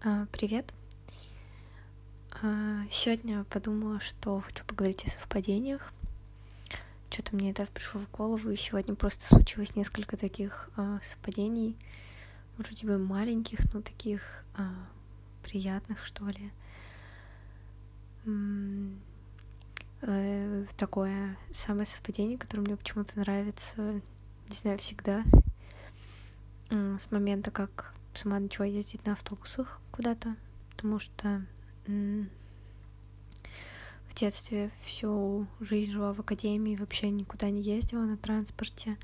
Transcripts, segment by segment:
А, привет. А, сегодня подумала, что хочу поговорить о совпадениях. Что-то мне это пришло в голову, и сегодня просто случилось несколько таких а, совпадений, вроде бы маленьких, но таких приятных, что ли. Э, такое самое совпадение, которое мне почему-то нравится, не знаю, всегда. С момента, как сама начала ездить на автобусах куда-то, потому что в детстве всю жизнь жила в академии, вообще никуда не ездила на транспорте.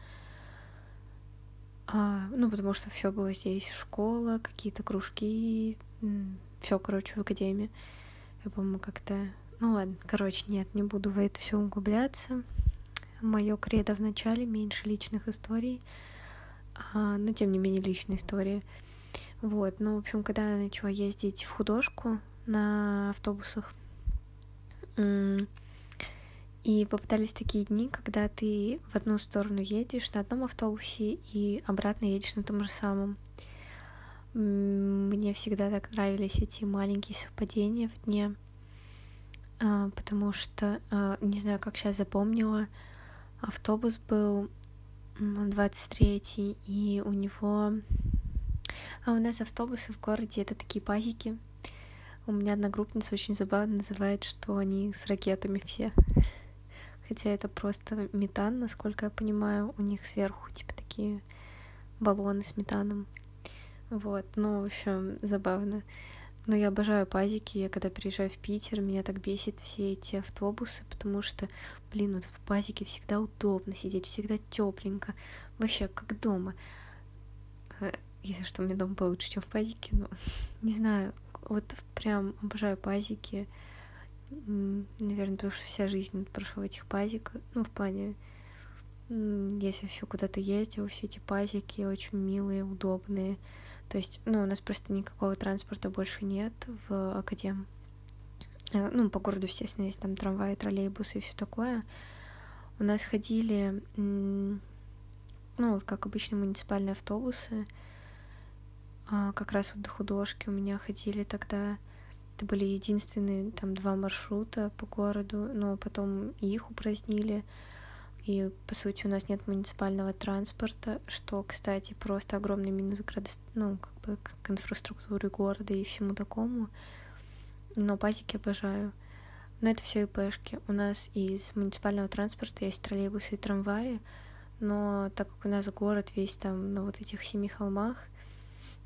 А, ну, потому что все было здесь, школа, какие-то кружки, все, короче, в академии. Я, по-моему, как-то... Ну ладно, короче, нет, не буду в это все углубляться. Мое кредо в начале меньше личных историй, а, но тем не менее личные истории. Вот, ну, в общем, когда я начала ездить в художку на автобусах, и попытались такие дни, когда ты в одну сторону едешь на одном автобусе и обратно едешь на том же самом. Мне всегда так нравились эти маленькие совпадения в дне, а, потому что, а, не знаю, как сейчас запомнила, автобус был 23 и у него а у нас автобусы в городе — это такие пазики. У меня одногруппница очень забавно называет, что они с ракетами все. Хотя это просто метан, насколько я понимаю. У них сверху типа такие баллоны с метаном. Вот, ну, в общем, забавно. Но я обожаю пазики. Я когда приезжаю в Питер, меня так бесит все эти автобусы, потому что, блин, вот в пазике всегда удобно сидеть, всегда тепленько. Вообще, как дома. Если что, меня дома получше, чем в пазике, но не знаю, вот прям обожаю пазики. Наверное, потому что вся жизнь прошла в этих пазиках. Ну, в плане, если все куда-то ездил, все эти пазики очень милые, удобные. То есть, ну, у нас просто никакого транспорта больше нет в Академ. Э, ну, по городу, естественно, есть там трамваи, троллейбусы и все такое. У нас ходили, ну, вот как обычно, муниципальные автобусы, как раз вот до художки у меня ходили тогда. Это были единственные там два маршрута по городу, но потом их упразднили. И, по сути, у нас нет муниципального транспорта, что, кстати, просто огромный минус градос... ну, как бы к инфраструктуре города и всему такому. Но пазики обожаю. Но это все ИПшки. У нас из муниципального транспорта есть троллейбусы и трамваи, но так как у нас город весь там на вот этих семи холмах,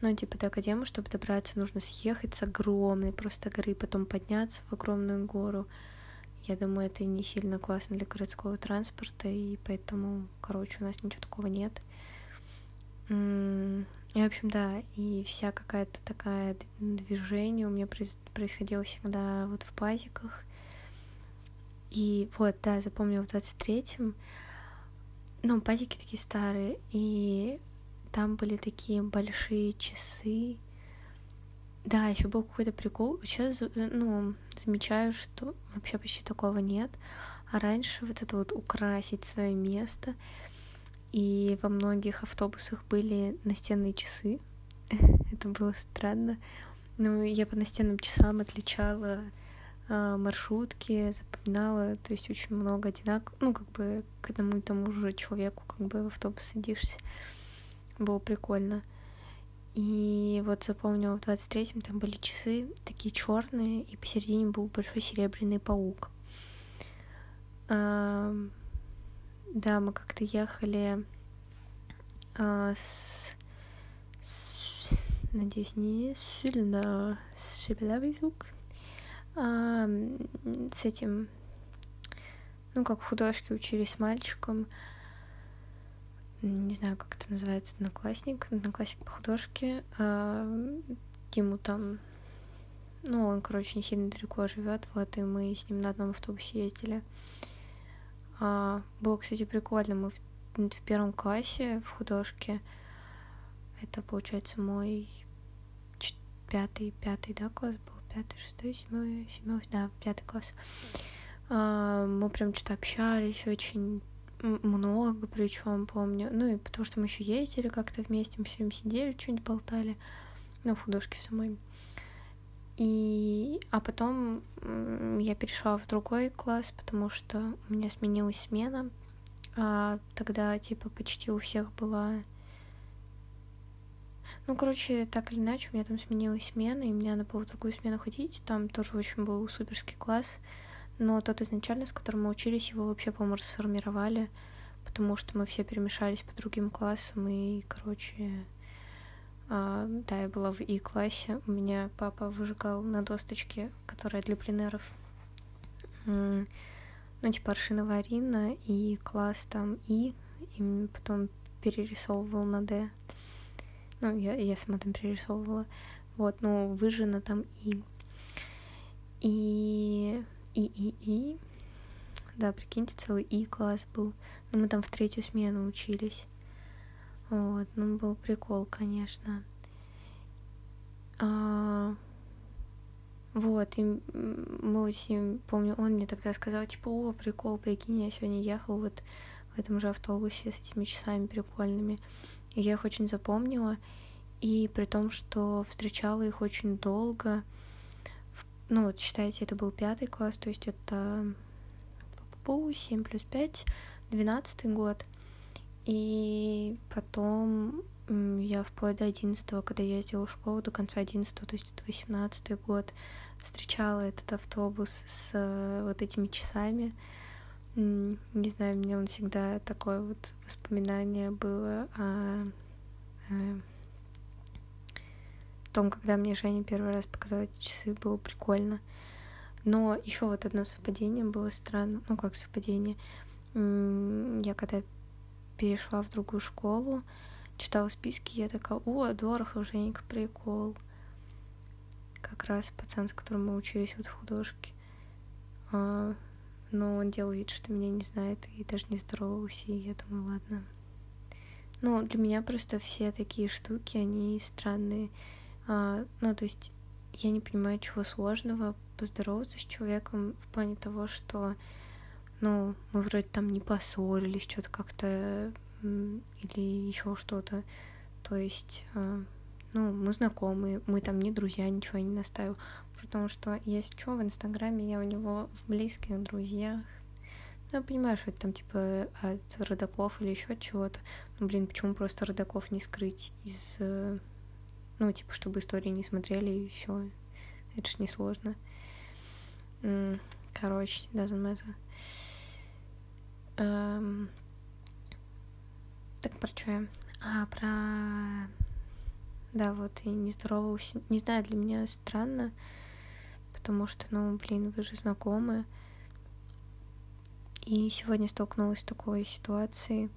ну, типа, до Академы, чтобы добраться, нужно съехать с огромной просто горы, потом подняться в огромную гору. Я думаю, это не сильно классно для городского транспорта, и поэтому, короче, у нас ничего такого нет. И, в общем, да, и вся какая-то такая движение у меня происходило всегда вот в пазиках. И вот, да, запомнила в 23-м. Ну, пазики такие старые, и там были такие большие часы. Да, еще был какой-то прикол. Сейчас, ну, замечаю, что вообще почти такого нет. А раньше вот это вот украсить свое место. И во многих автобусах были настенные часы. это было странно. Ну, я по настенным часам отличала э, маршрутки, запоминала, то есть очень много одинаково, ну, как бы к одному и тому же человеку, как бы в автобус садишься было прикольно. И вот запомнила, в 23-м там были часы такие черные, и посередине был большой серебряный паук. А, да, мы как-то ехали а, с, с, надеюсь, не сильно шепелявый звук, а, с этим, ну, как художки учились с мальчиком, не знаю, как это называется, одноклассник, одноклассник по художке. А, ему там, ну, он, короче, не сильно далеко живет, вот, и мы с ним на одном автобусе ездили. А, было, кстати, прикольно, мы в, в первом классе в художке, это, получается, мой пятый, пятый, да, класс был, пятый, шестой, седьмой, седьмой, да, пятый класс. А, мы прям что-то общались очень много причем помню. Ну и потому что мы еще ездили как-то вместе, мы все время сидели, что-нибудь болтали. ну, в художке самой. И, а потом я перешла в другой класс, потому что у меня сменилась смена. А тогда, типа, почти у всех была... Ну, короче, так или иначе, у меня там сменилась смена, и мне надо было в другую смену ходить. Там тоже очень был суперский класс. Но тот изначально, с которым мы учились, его вообще, по-моему, расформировали, потому что мы все перемешались по другим классам, и, короче, а, да, я была в И-классе. У меня папа выжигал на досточке, которая для пленеров. Ну, типа аршиново и класс там И, и потом перерисовывал на Д. Ну, я, я сама там перерисовывала. Вот, ну, выжжено там И. И... И, и, и. Да, прикиньте, целый И класс был. Но мы там в третью смену учились. Вот, ну, был прикол, конечно. А, вот, и мы очень, помню, он мне тогда сказал, типа, о, прикол, прикинь, я сегодня ехал вот в этом же автобусе с этими часами прикольными. И я их очень запомнила, и при том, что встречала их очень долго, ну вот, считайте, это был пятый класс, то есть это 7 плюс 5, 12 год — и потом я вплоть до 11 когда я ездила в школу, до конца 11 то есть это 18 год, встречала этот автобус с э, вот этими часами. Не знаю, мне он всегда такое вот воспоминание было о, о том, когда мне Женя первый раз показала эти часы, было прикольно. Но еще вот одно совпадение было странно. Ну, как совпадение. Я когда перешла в другую школу, читала списки, я такая, о, Дорохов, Женька, прикол. Как раз пацан, с которым мы учились вот в художке. А, но он делал вид, что меня не знает и даже не здоровался, и я думаю, ладно. Ну, для меня просто все такие штуки, они странные. А, ну, то есть я не понимаю, чего сложного поздороваться с человеком в плане того, что ну, мы вроде там не поссорились, что-то как-то или еще что-то. То есть, э, ну, мы знакомы, мы там не друзья, ничего я не настаиваю. Потому что, если что, в Инстаграме я у него в близких друзьях. Ну, я понимаю, что это там, типа, от родаков или еще чего-то. Ну, блин, почему просто родаков не скрыть из... Ну, типа, чтобы истории не смотрели и все. Это ж несложно. Короче, doesn't matter. Эм... Так, про что я? А, про... Да, вот, и не здоровался. Не знаю, для меня странно, потому что, ну, блин, вы же знакомы. И сегодня столкнулась с такой ситуацией.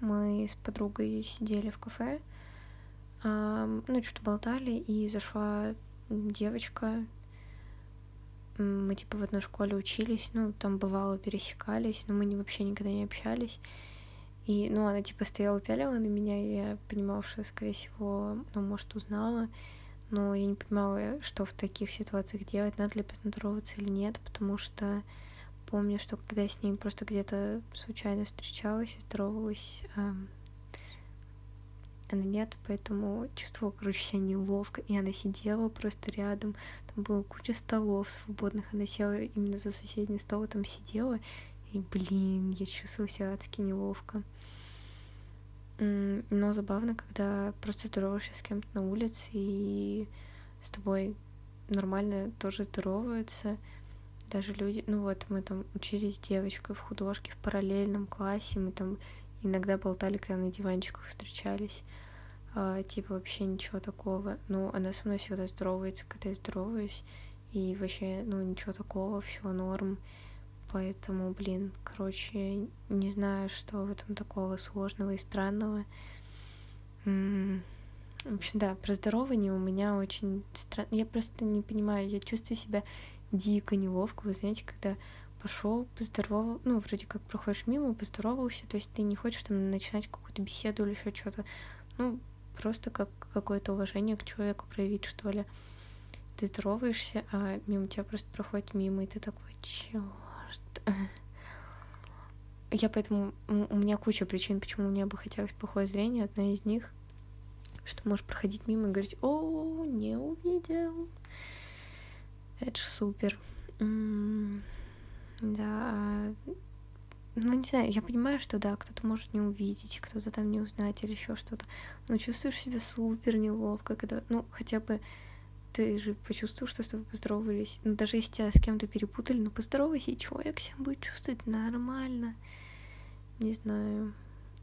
Мы с подругой сидели в кафе, ну, что-то болтали, и зашла девочка, мы типа в одной школе учились, ну, там бывало пересекались, но мы не, вообще никогда не общались. И, ну, она типа стояла, пялила на меня, и я понимала, что, скорее всего, ну, может, узнала, но я не понимала, что в таких ситуациях делать, надо ли поздороваться или нет, потому что помню, что когда я с ней просто где-то случайно встречалась и здоровалась, она нет, поэтому чувствовала, короче, себя неловко, и она сидела просто рядом, там было куча столов свободных, она села именно за соседний стол, там сидела, и, блин, я чувствовала себя адски неловко. Но забавно, когда просто здороваешься с кем-то на улице, и с тобой нормально тоже здороваются, даже люди, ну вот мы там учились с девочкой в художке в параллельном классе, мы там иногда болтали, когда на диванчиках встречались. А, типа вообще ничего такого. Ну, она со мной всегда здоровается, когда я здороваюсь. И вообще, ну, ничего такого, все норм. Поэтому, блин, короче, не знаю, что в этом такого сложного и странного. В общем, да, про здорование у меня очень странно. Я просто не понимаю, я чувствую себя дико неловко. Вы знаете, когда пошел, поздоровал, ну, вроде как проходишь мимо, поздоровался, то есть ты не хочешь там начинать какую-то беседу или еще что-то. Ну, просто как какое-то уважение к человеку проявить, что ли. Ты здороваешься, а мимо тебя просто проходит мимо, и ты такой, черт. Я поэтому... У меня куча причин, почему мне бы хотелось плохое зрение. Одна из них, что можешь проходить мимо и говорить, о, не увидел. Это ж супер. Да, ну, не знаю, я понимаю, что да, кто-то может не увидеть, кто-то там не узнать или еще что-то. Но чувствуешь себя супер неловко, когда, ну, хотя бы ты же почувствуешь, что с тобой поздоровались. Ну, даже если тебя с кем-то перепутали, ну, поздоровайся, и человек себя будет чувствовать нормально. Не знаю.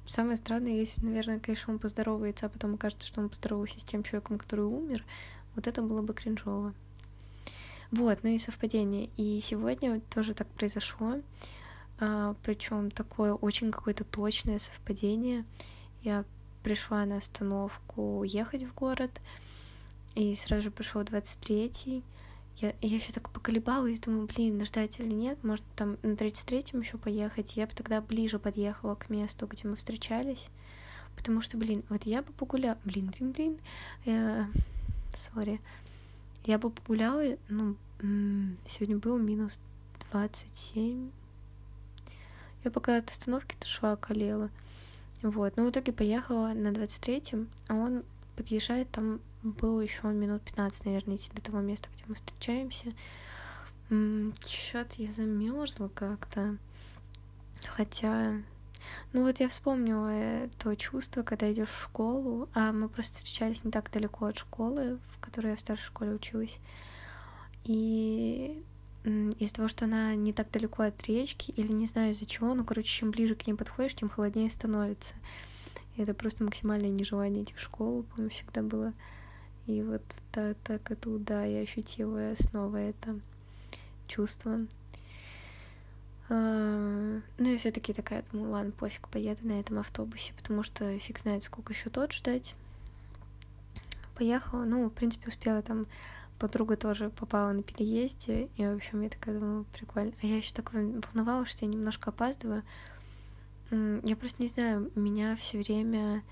Самое странное, если, наверное, конечно, он поздоровается, а потом окажется, что он поздоровался с тем человеком, который умер, вот это было бы кринжово. Вот, ну и совпадение. И сегодня тоже так произошло а, причем такое очень какое-то точное совпадение. Я пришла на остановку ехать в город, и сразу же пришел 23-й. Я, я еще так поколебалась, думаю, блин, ждать или нет, может там на 33-м еще поехать. Я бы тогда ближе подъехала к месту, где мы встречались. Потому что, блин, вот я бы погуляла... Блин, блин, блин. Сори. Я бы погуляла, ну, сегодня был минус 27, я пока от остановки-то шла, колела. Вот. Но в итоге поехала на 23-м, а он подъезжает, там было еще минут 15, наверное, идти до того места, где мы встречаемся. Чё-то я замерзла как-то. Хотя, ну вот я вспомнила то чувство, когда идешь в школу, а мы просто встречались не так далеко от школы, в которой я в старшей школе училась. И из-за того, что она не так далеко от речки, или не знаю из-за чего, но, короче, чем ближе к ней подходишь, тем холоднее становится. И это просто максимальное нежелание идти в школу, по-моему, всегда было. И вот так, так это, да, я ощутила снова это чувство. А, ну, и все таки такая, думаю, ладно, пофиг, поеду на этом автобусе, потому что фиг знает, сколько еще тот ждать. Поехала, ну, в принципе, успела там подруга тоже попала на переезде, и, в общем, я такая думаю, прикольно. А я еще так волновалась, что я немножко опаздываю. Я просто не знаю, меня все время...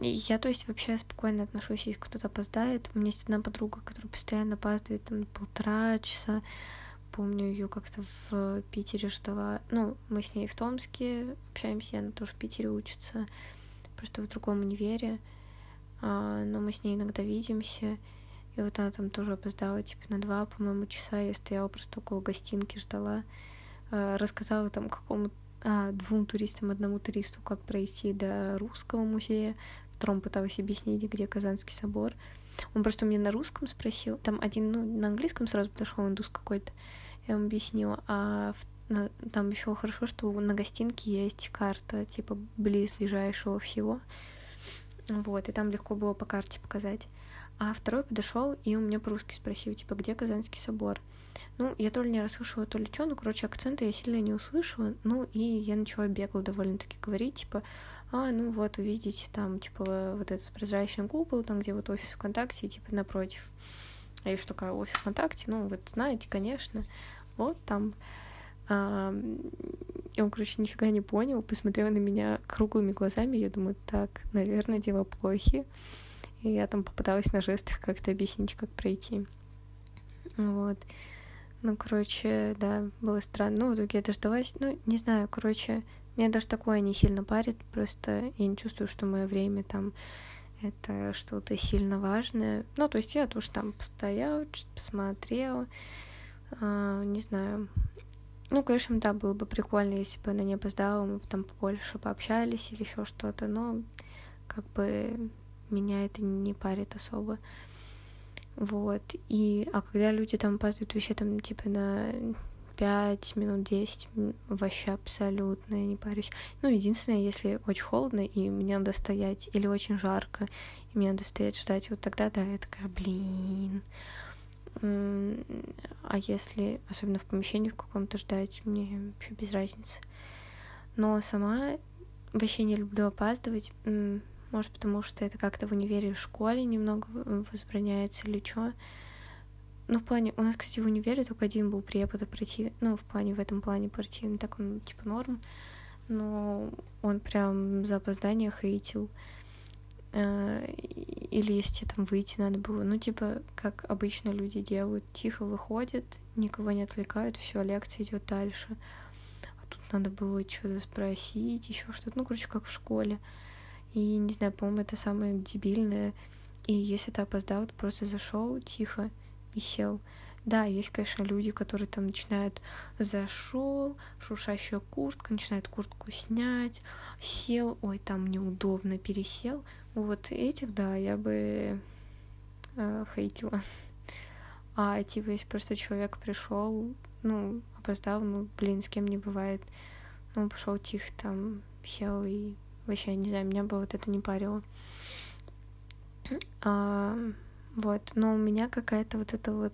Я, то есть, вообще спокойно отношусь, если кто-то опоздает. У меня есть одна подруга, которая постоянно опаздывает там полтора часа. Помню, ее как-то в Питере ждала. Ну, мы с ней в Томске общаемся, она тоже в Питере учится, просто в другом универе. А, но мы с ней иногда видимся. И вот она там тоже опоздала, типа, на два, по-моему, часа. Я стояла просто около гостинки, ждала. А, рассказала там какому а, двум туристам, одному туристу, как пройти до русского музея. Второму пыталась объяснить, где Казанский собор. Он просто мне на русском спросил. Там один, ну, на английском сразу подошел индус какой-то. Я ему объяснила. А на, там еще хорошо, что на гостинке есть карта, типа, близлежащего всего. Вот, и там легко было по карте показать. А второй подошел и у меня по-русски спросил, типа, где Казанский собор? Ну, я то ли не расслышала, то ли что, ну, короче, акцента я сильно не услышала, ну, и я начала бегло довольно-таки говорить, типа, а, ну, вот, увидите там, типа, вот этот прозрачный купол, там, где вот офис ВКонтакте, типа, напротив. А что такая офис ВКонтакте? Ну, вот, знаете, конечно, вот там а, и он, короче, нифига не понял, посмотрел на меня круглыми глазами, я думаю, так, наверное, дела плохи. И я там попыталась на жестах как-то объяснить, как пройти. Вот. Ну, короче, да, было странно. Ну, в итоге я дождалась. Ну, не знаю, короче, меня даже такое не сильно парит. Просто я не чувствую, что мое время там это что-то сильно важное. Ну, то есть я тоже там постояла, посмотрела. А, не знаю, ну, конечно, да, было бы прикольно, если бы она не опоздала, мы бы там побольше пообщались или еще что-то, но как бы меня это не парит особо. Вот. И, а когда люди там опаздывают вообще там типа на 5 минут 10, вообще абсолютно я не парюсь. Ну, единственное, если очень холодно, и мне надо стоять, или очень жарко, и мне надо стоять ждать, вот тогда, да, я такая, блин, а если, особенно в помещении в каком-то ждать, мне вообще без разницы. Но сама вообще не люблю опаздывать. Может, потому что это как-то в универе в школе немного возбраняется или что. Ну, в плане... У нас, кстати, в универе только один был препод противный. Ну, в плане, в этом плане противный. Так он, типа, норм. Но он прям за опоздание хейтил. Э, или если там выйти надо было, ну, типа, как обычно люди делают, тихо выходят, никого не отвлекают, все, лекция идет дальше. А тут надо было что-то спросить, еще что-то, ну, короче, как в школе. И не знаю, по-моему, это самое дебильное. И если ты опоздал, ты просто зашел тихо и сел. Да, есть, конечно, люди, которые там начинают зашел, шуршащая куртка, начинает куртку снять, сел, ой, там неудобно, пересел. Вот этих, да, я бы э, хейтила. А типа, если просто человек пришел, ну, опоздал, ну, блин, с кем не бывает. Ну, пошел тихо там, сел и вообще, не знаю, меня бы вот это не парило. А, вот, но у меня какая-то вот это вот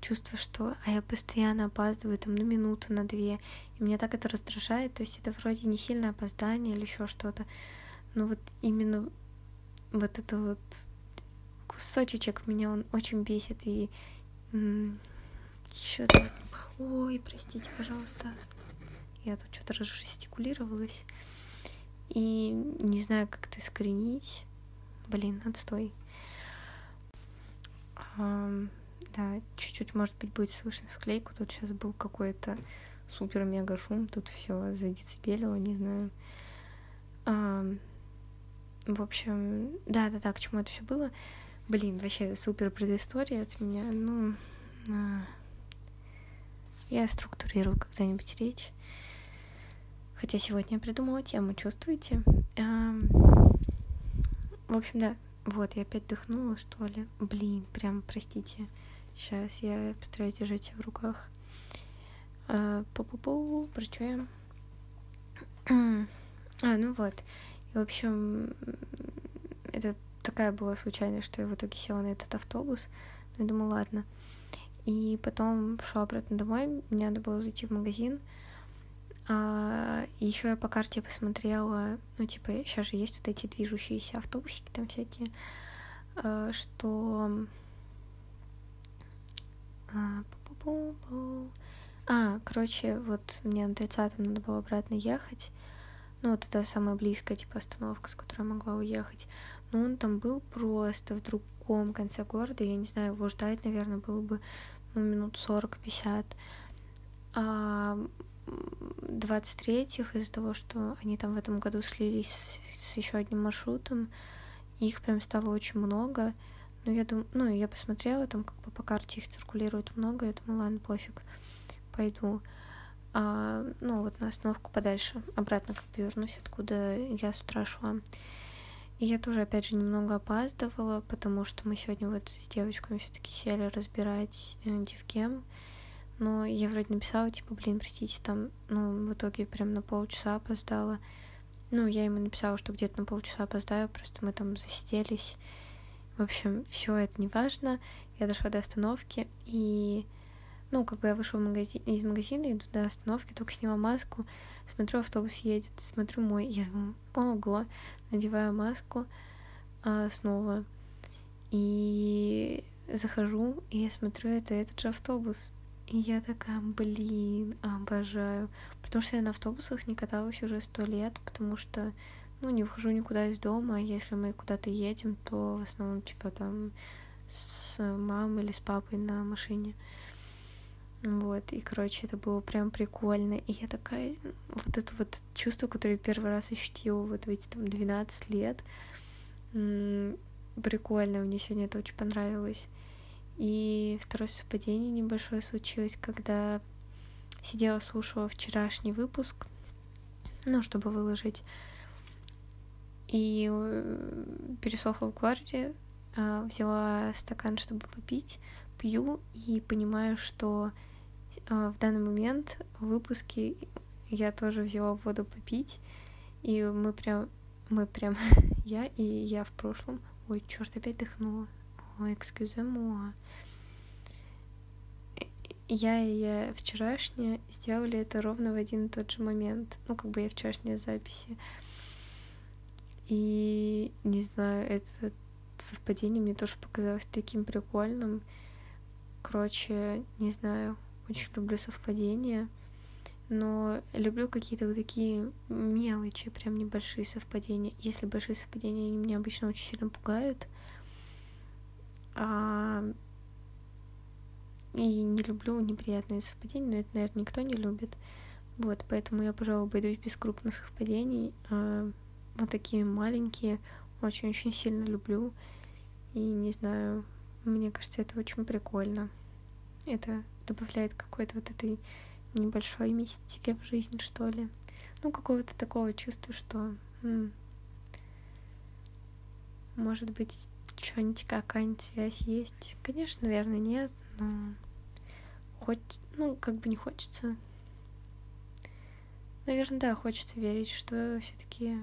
чувство, что а я постоянно опаздываю там на минуту, на две, и меня так это раздражает, то есть это вроде не сильное опоздание или еще что-то, но вот именно вот это вот кусочек меня он очень бесит и что-то ой простите пожалуйста. Я тут что-то разжестикулировалась. И не знаю как это искоренить. Блин отстой да чуть-чуть может быть будет слышно склейку тут сейчас был какой-то супер мега шум тут все задецибелило не знаю а, в общем да да да к чему это все было Блин, вообще супер предыстория от меня. Ну, а... я структурирую когда-нибудь речь. Хотя сегодня я придумала тему, чувствуете? А... В общем, да. Вот, я опять дыхнула, что ли. Блин, прям, простите. Сейчас я постараюсь держать себя в руках. А, Пу-пу-пу, про что я? А, ну вот. И, в общем, это такая была случайность, что я в итоге села на этот автобус. Ну, я думаю, ладно. И потом шла обратно домой, мне надо было зайти в магазин. А, еще я по карте посмотрела, ну, типа, сейчас же есть вот эти движущиеся автобусики там всякие, а, что... А, а, короче, вот мне на 30 надо было обратно ехать. Ну, вот это самая близкая, типа, остановка, с которой я могла уехать но он там был просто в другом конце города, я не знаю, его ждать, наверное, было бы, ну, минут 40-50. А 23-х из-за того, что они там в этом году слились с еще одним маршрутом, их прям стало очень много. Ну, я думаю, ну, я посмотрела, там как бы по карте их циркулирует много, я думаю, ладно, пофиг, пойду. А, ну, вот на остановку подальше, обратно как бы вернусь, откуда я с утра шла. И я тоже, опять же, немного опаздывала, потому что мы сегодня вот с девочками все таки сели разбирать э, девкем. Но я вроде написала, типа, блин, простите, там, ну, в итоге прям на полчаса опоздала. Ну, я ему написала, что где-то на полчаса опоздаю, просто мы там засиделись. В общем, все это не важно. Я дошла до остановки, и, ну, как бы я вышла магазин, из магазина, иду до остановки, только сняла маску, смотрю, автобус едет, смотрю мой, я думаю, ого, надеваю маску а, снова и захожу, и я смотрю, это этот же автобус. И я такая, блин, обожаю. Потому что я на автобусах не каталась уже сто лет, потому что, ну, не выхожу никуда из дома, а если мы куда-то едем, то в основном, типа, там, с мамой или с папой на машине. Вот, и, короче, это было прям прикольно. И я такая, вот это вот чувство, которое первый раз ощутила вот в эти там 12 лет, прикольно, мне сегодня это очень понравилось. И второе совпадение небольшое случилось, когда сидела, слушала вчерашний выпуск, ну, чтобы выложить. И э, пересохла в гвардии, а, взяла стакан, чтобы попить, пью и понимаю, что а, в данный момент в выпуске я тоже взяла воду попить, и мы прям, мы прям, я и я в прошлом, ой, черт, опять дыхнула, ой, экскюзе moi я и я вчерашняя сделали это ровно в один и тот же момент. Ну, как бы я вчерашняя записи. И не знаю, это совпадение мне тоже показалось таким прикольным. Короче, не знаю, очень люблю совпадения, но люблю какие-то вот такие мелочи, прям небольшие совпадения. Если большие совпадения, они меня обычно очень сильно пугают. А... И не люблю неприятные совпадения, но это, наверное, никто не любит. Вот, поэтому я, пожалуй, обойдусь без крупных совпадений. А... вот такие маленькие очень-очень сильно люблю. И не знаю, мне кажется, это очень прикольно. Это добавляет какой-то вот этой небольшой мистики в жизнь, что ли. Ну, какого-то такого чувства, что м- может быть, что-нибудь какая-нибудь связь есть. Конечно, наверное, нет, но хоть, ну, как бы не хочется. Наверное, да, хочется верить, что все-таки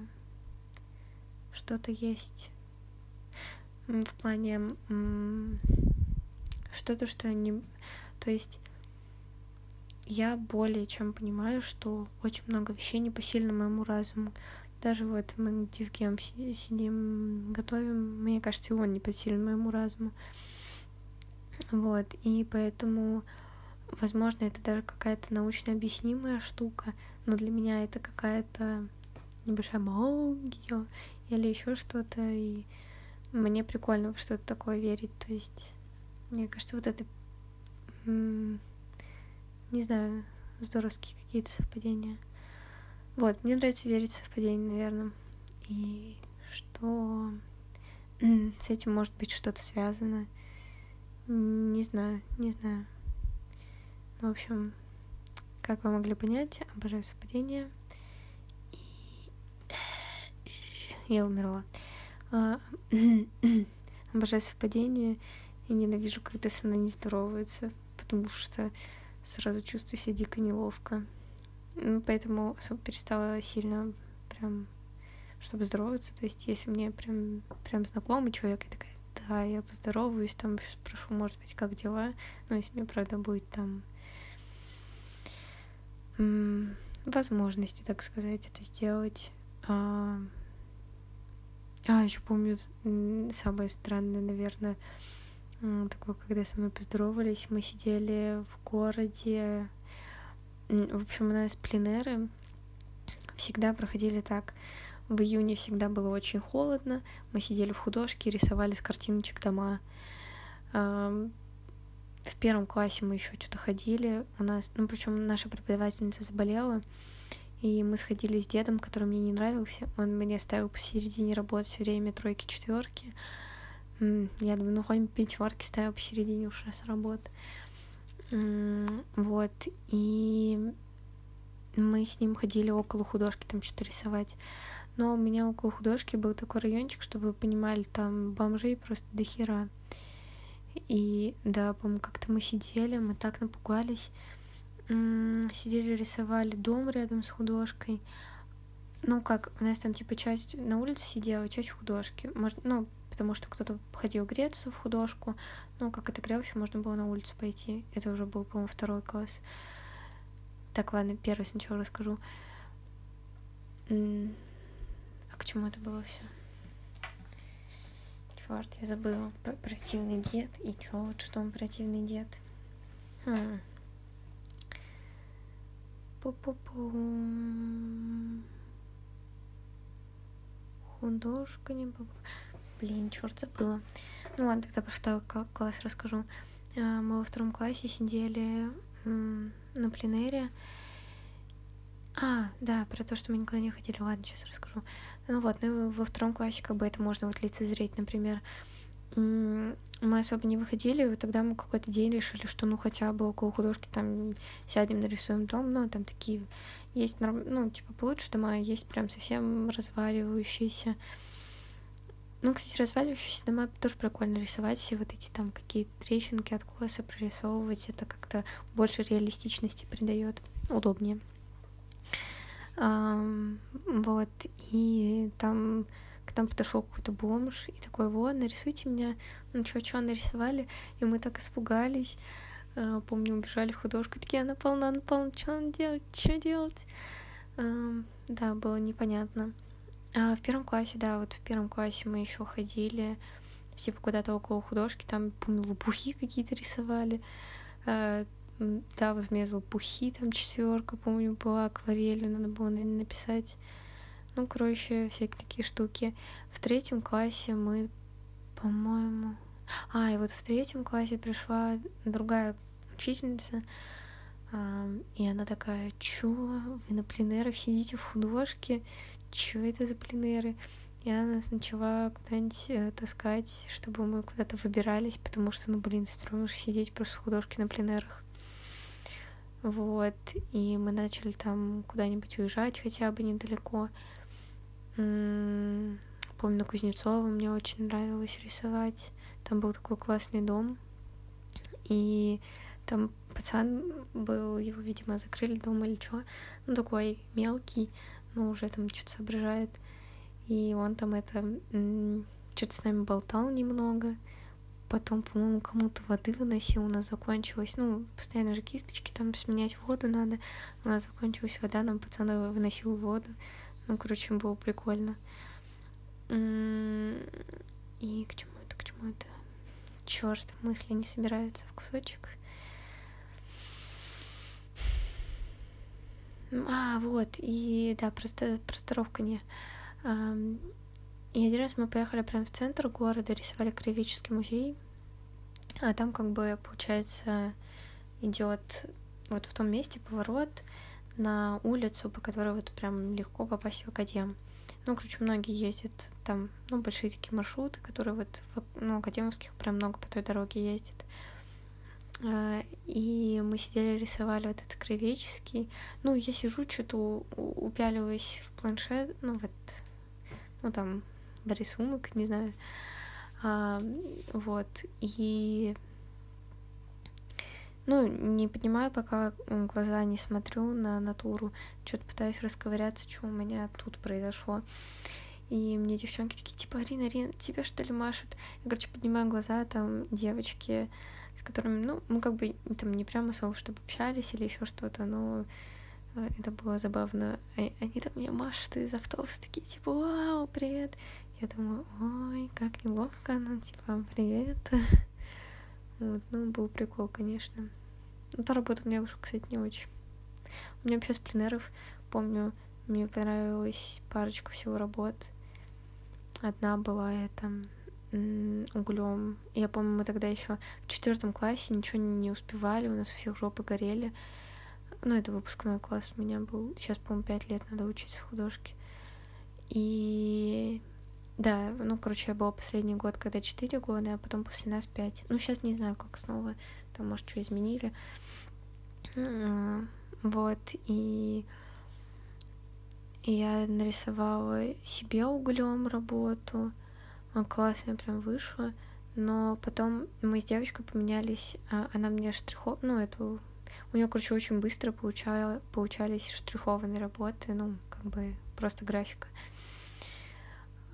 что-то есть в плане что-то, что не... То есть я более чем понимаю, что очень много вещей не посильно моему разуму. Даже вот мы где в кем сидим, готовим, мне кажется, он не посилен моему разуму. Вот, и поэтому, возможно, это даже какая-то научно объяснимая штука, но для меня это какая-то небольшая магия или еще что-то, и мне прикольно в что-то такое верить, то есть, мне кажется, вот это, не знаю, здоровские какие-то совпадения. Вот, мне нравится верить в совпадение, наверное. И что с этим может быть что-то связано. Не знаю, не знаю. В общем, как вы могли понять, обожаю совпадение. И я умерла. А, обожаю совпадение и ненавижу, когда со мной не здороваются, потому что сразу чувствую себя дико неловко. Ну, поэтому особо перестала сильно прям чтобы здороваться. То есть, если мне прям, прям знакомый человек, я такая, да, я поздороваюсь, там спрошу, может быть, как дела. Но если мне, правда, будет там возможности, так сказать, это сделать. А, а еще помню самое странное, наверное, такое, когда со мной поздоровались, мы сидели в городе, в общем, у нас пленеры всегда проходили так. В июне всегда было очень холодно. Мы сидели в художке, рисовали с картиночек дома. В первом классе мы еще что-то ходили. У нас, ну, причем наша преподавательница заболела, и мы сходили с дедом, который мне не нравился. Он меня ставил посередине работы все время тройки, четверки. Я думаю, ну хоть пятерки ставил посередине уж раз работы. Вот, и мы с ним ходили около художки там что-то рисовать. Но у меня около художки был такой райончик, чтобы вы понимали, там бомжей просто до хера. И да, по-моему, как-то мы сидели, мы так напугались. Сидели, рисовали дом рядом с художкой. Ну как, у нас там типа часть на улице сидела, часть в художке. Может, ну, потому что кто-то ходил греться в художку. Ну, как это грелся, можно было на улицу пойти. Это уже был, по-моему, второй класс. Так, ладно, первый сначала расскажу. А к чему это было все? Черт, я забыла. Противный дед. И чё, вот что он противный дед? Хм. Пу-пу-пу. Художка не Блин, черт забыла. Ну ладно, тогда про второй класс расскажу. А, мы во втором классе сидели на пленэре. А, да, про то, что мы никуда не ходили. Ладно, сейчас расскажу. Ну вот, ну во втором классе как бы это можно вот лицезреть, например. Мы особо не выходили, и тогда мы какой-то день решили, что ну хотя бы около художки там сядем, нарисуем дом, ну там такие есть, ну типа получше дома, есть прям совсем разваливающиеся. Ну, кстати, разваливающиеся дома тоже прикольно рисовать, все вот эти там какие-то трещинки, откосы прорисовывать, это как-то больше реалистичности придает, удобнее. Um, вот, и там к нам подошел какой-то бомж и такой, вот, нарисуйте меня. Ну, чё, чё нарисовали? И мы так испугались. Uh, помню, убежали в художку, такие, она полна, она полна, что он делать, что делать? Uh, да, было непонятно. А в первом классе, да, вот в первом классе мы еще ходили, типа куда-то около художки, там, помню, лопухи какие-то рисовали. А, да, вот у меня лопухи там четверка, помню, была акварелью, надо было, наверное, написать. Ну, короче, всякие такие штуки. В третьем классе мы, по-моему... А, и вот в третьем классе пришла другая учительница, и она такая, чё, вы на пленерах сидите в художке? Что это за пленеры? И она нас начала куда-нибудь э, таскать, чтобы мы куда-то выбирались, потому что, ну, блин, стрёмно сидеть просто в художке на пленерах. Вот, и мы начали там куда-нибудь уезжать хотя бы недалеко. М-м, помню, на Кузнецова мне очень нравилось рисовать. Там был такой классный дом, и там пацан был, его, видимо, закрыли дома или что. Ну, такой мелкий, но уже там что-то соображает. И он там это что-то с нами болтал немного. Потом, по-моему, кому-то воды выносил, у нас закончилась. Ну, постоянно же кисточки, там сменять воду надо. У нас закончилась вода, нам пацан выносил воду. Ну, короче, было прикольно. И к чему это, к чему это? Черт, мысли не собираются в кусочек. А, вот, и да, просто простировка не. И один раз мы поехали прямо в центр города, рисовали краеведческий музей, а там как бы, получается, идет вот в том месте поворот на улицу, по которой вот прям легко попасть в академ. Ну, короче, многие ездят там, ну, большие такие маршруты, которые вот, ну, академовских прям много по той дороге ездят. А, и мы сидели, рисовали вот этот краеведческий. Ну, я сижу, что-то упяливаюсь в планшет, ну, вот ну там рисунок, не знаю, а, вот, и ну, не понимаю, пока глаза не смотрю на натуру, что-то пытаюсь расковыряться, что у меня тут произошло. И мне девчонки такие, типа, Арина, Арина, тебе что ли машут? Я, короче, поднимаю глаза, там девочки, с которыми, ну, мы как бы там не прямо слово, чтобы общались или еще что-то, но а, это было забавно. Они там мне машут из автобуса, такие, типа, вау, привет. Я думаю, ой, как неловко, ну, типа, привет. Вот, ну, был прикол, конечно. Но та работа мне вышла, кстати, не очень. У меня вообще с пленеров, помню, мне понравилась парочка всего работ. Одна была это углем. Я помню, мы тогда еще в четвертом классе ничего не успевали, у нас у всех жопы горели. Ну, это выпускной класс у меня был. Сейчас, по-моему, пять лет надо учиться художке. И да, ну, короче, я была последний год, когда четыре года, а потом после нас пять. Ну, сейчас не знаю, как снова, там, может, что изменили. Вот, и я нарисовала себе углем работу. Классно прям вышло. Но потом мы с девочкой поменялись. А она мне штрихов... Ну, эту у нее, короче, очень быстро получала, получались штрихованные работы, ну, как бы просто графика.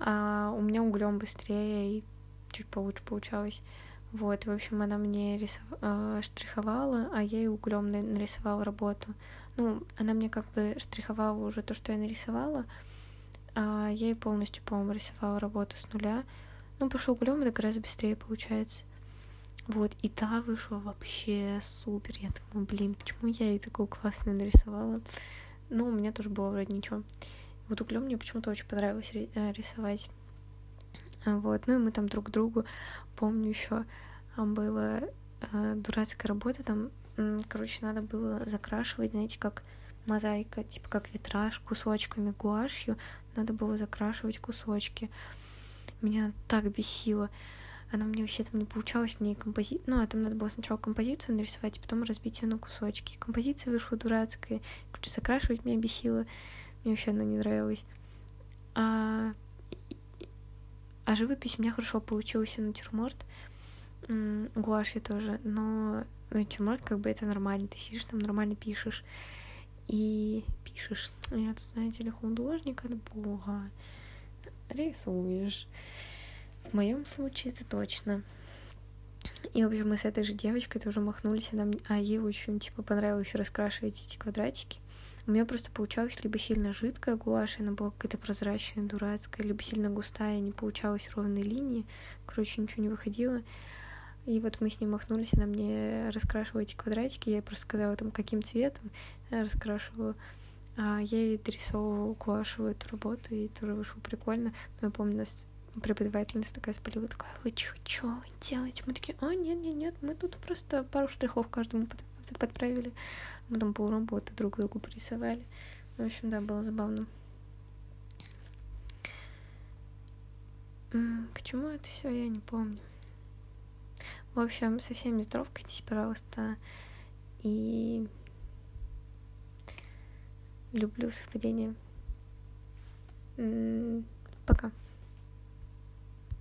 А у меня углем быстрее и чуть получше получалось. Вот, в общем, она мне рисов... э, штриховала, а я ей углем нарисовала работу. Ну, она мне как бы штриховала уже то, что я нарисовала, а я ей полностью, по-моему, рисовала работу с нуля. Ну, что углем это гораздо быстрее получается. Вот, и та вышла вообще супер. Я думаю, блин, почему я ей такую классную нарисовала? Ну, у меня тоже было вроде ничего. Вот углем мне почему-то очень понравилось э, рисовать. А, вот, ну и мы там друг другу, помню еще, была э, дурацкая работа, там, короче, надо было закрашивать, знаете, как мозаика, типа как витраж кусочками гуашью, надо было закрашивать кусочки. Меня так бесило она мне вообще там не получалась, мне компози... Ну, а там надо было сначала композицию нарисовать, а потом разбить ее на кусочки. Композиция вышла дурацкая, короче, закрашивать меня бесило, мне вообще она не нравилась. А, а живопись у меня хорошо получился натюрморт, гуашь тоже, но натюрморт как бы это нормально, ты сидишь там нормально пишешь и пишешь. Я тут, знаете ли, художник от бога. Рисуешь. В моем случае это точно. И, в общем, мы с этой же девочкой тоже махнулись, она, а ей очень, типа, понравилось раскрашивать эти квадратики. У меня просто получалась либо сильно жидкая гуашь, она была какая-то прозрачная, дурацкая, либо сильно густая, не получалось ровной линии. Короче, ничего не выходило. И вот мы с ней махнулись, она мне раскрашивала эти квадратики, я ей просто сказала там, каким цветом раскрашивала. А я ей дорисовывала гуашевую эту работу, и тоже вышло прикольно. Но я помню, нас преподавательница такая спалила, такая, вы чё, чё делаете? Мы такие, а, нет-нет-нет, мы тут просто пару штрихов каждому под, подправили. Мы там полработы друг другу порисовали. В общем, да, было забавно. К чему это все, я не помню. В общем, со всеми здоровкайтесь, пожалуйста. И люблю совпадение. Пока.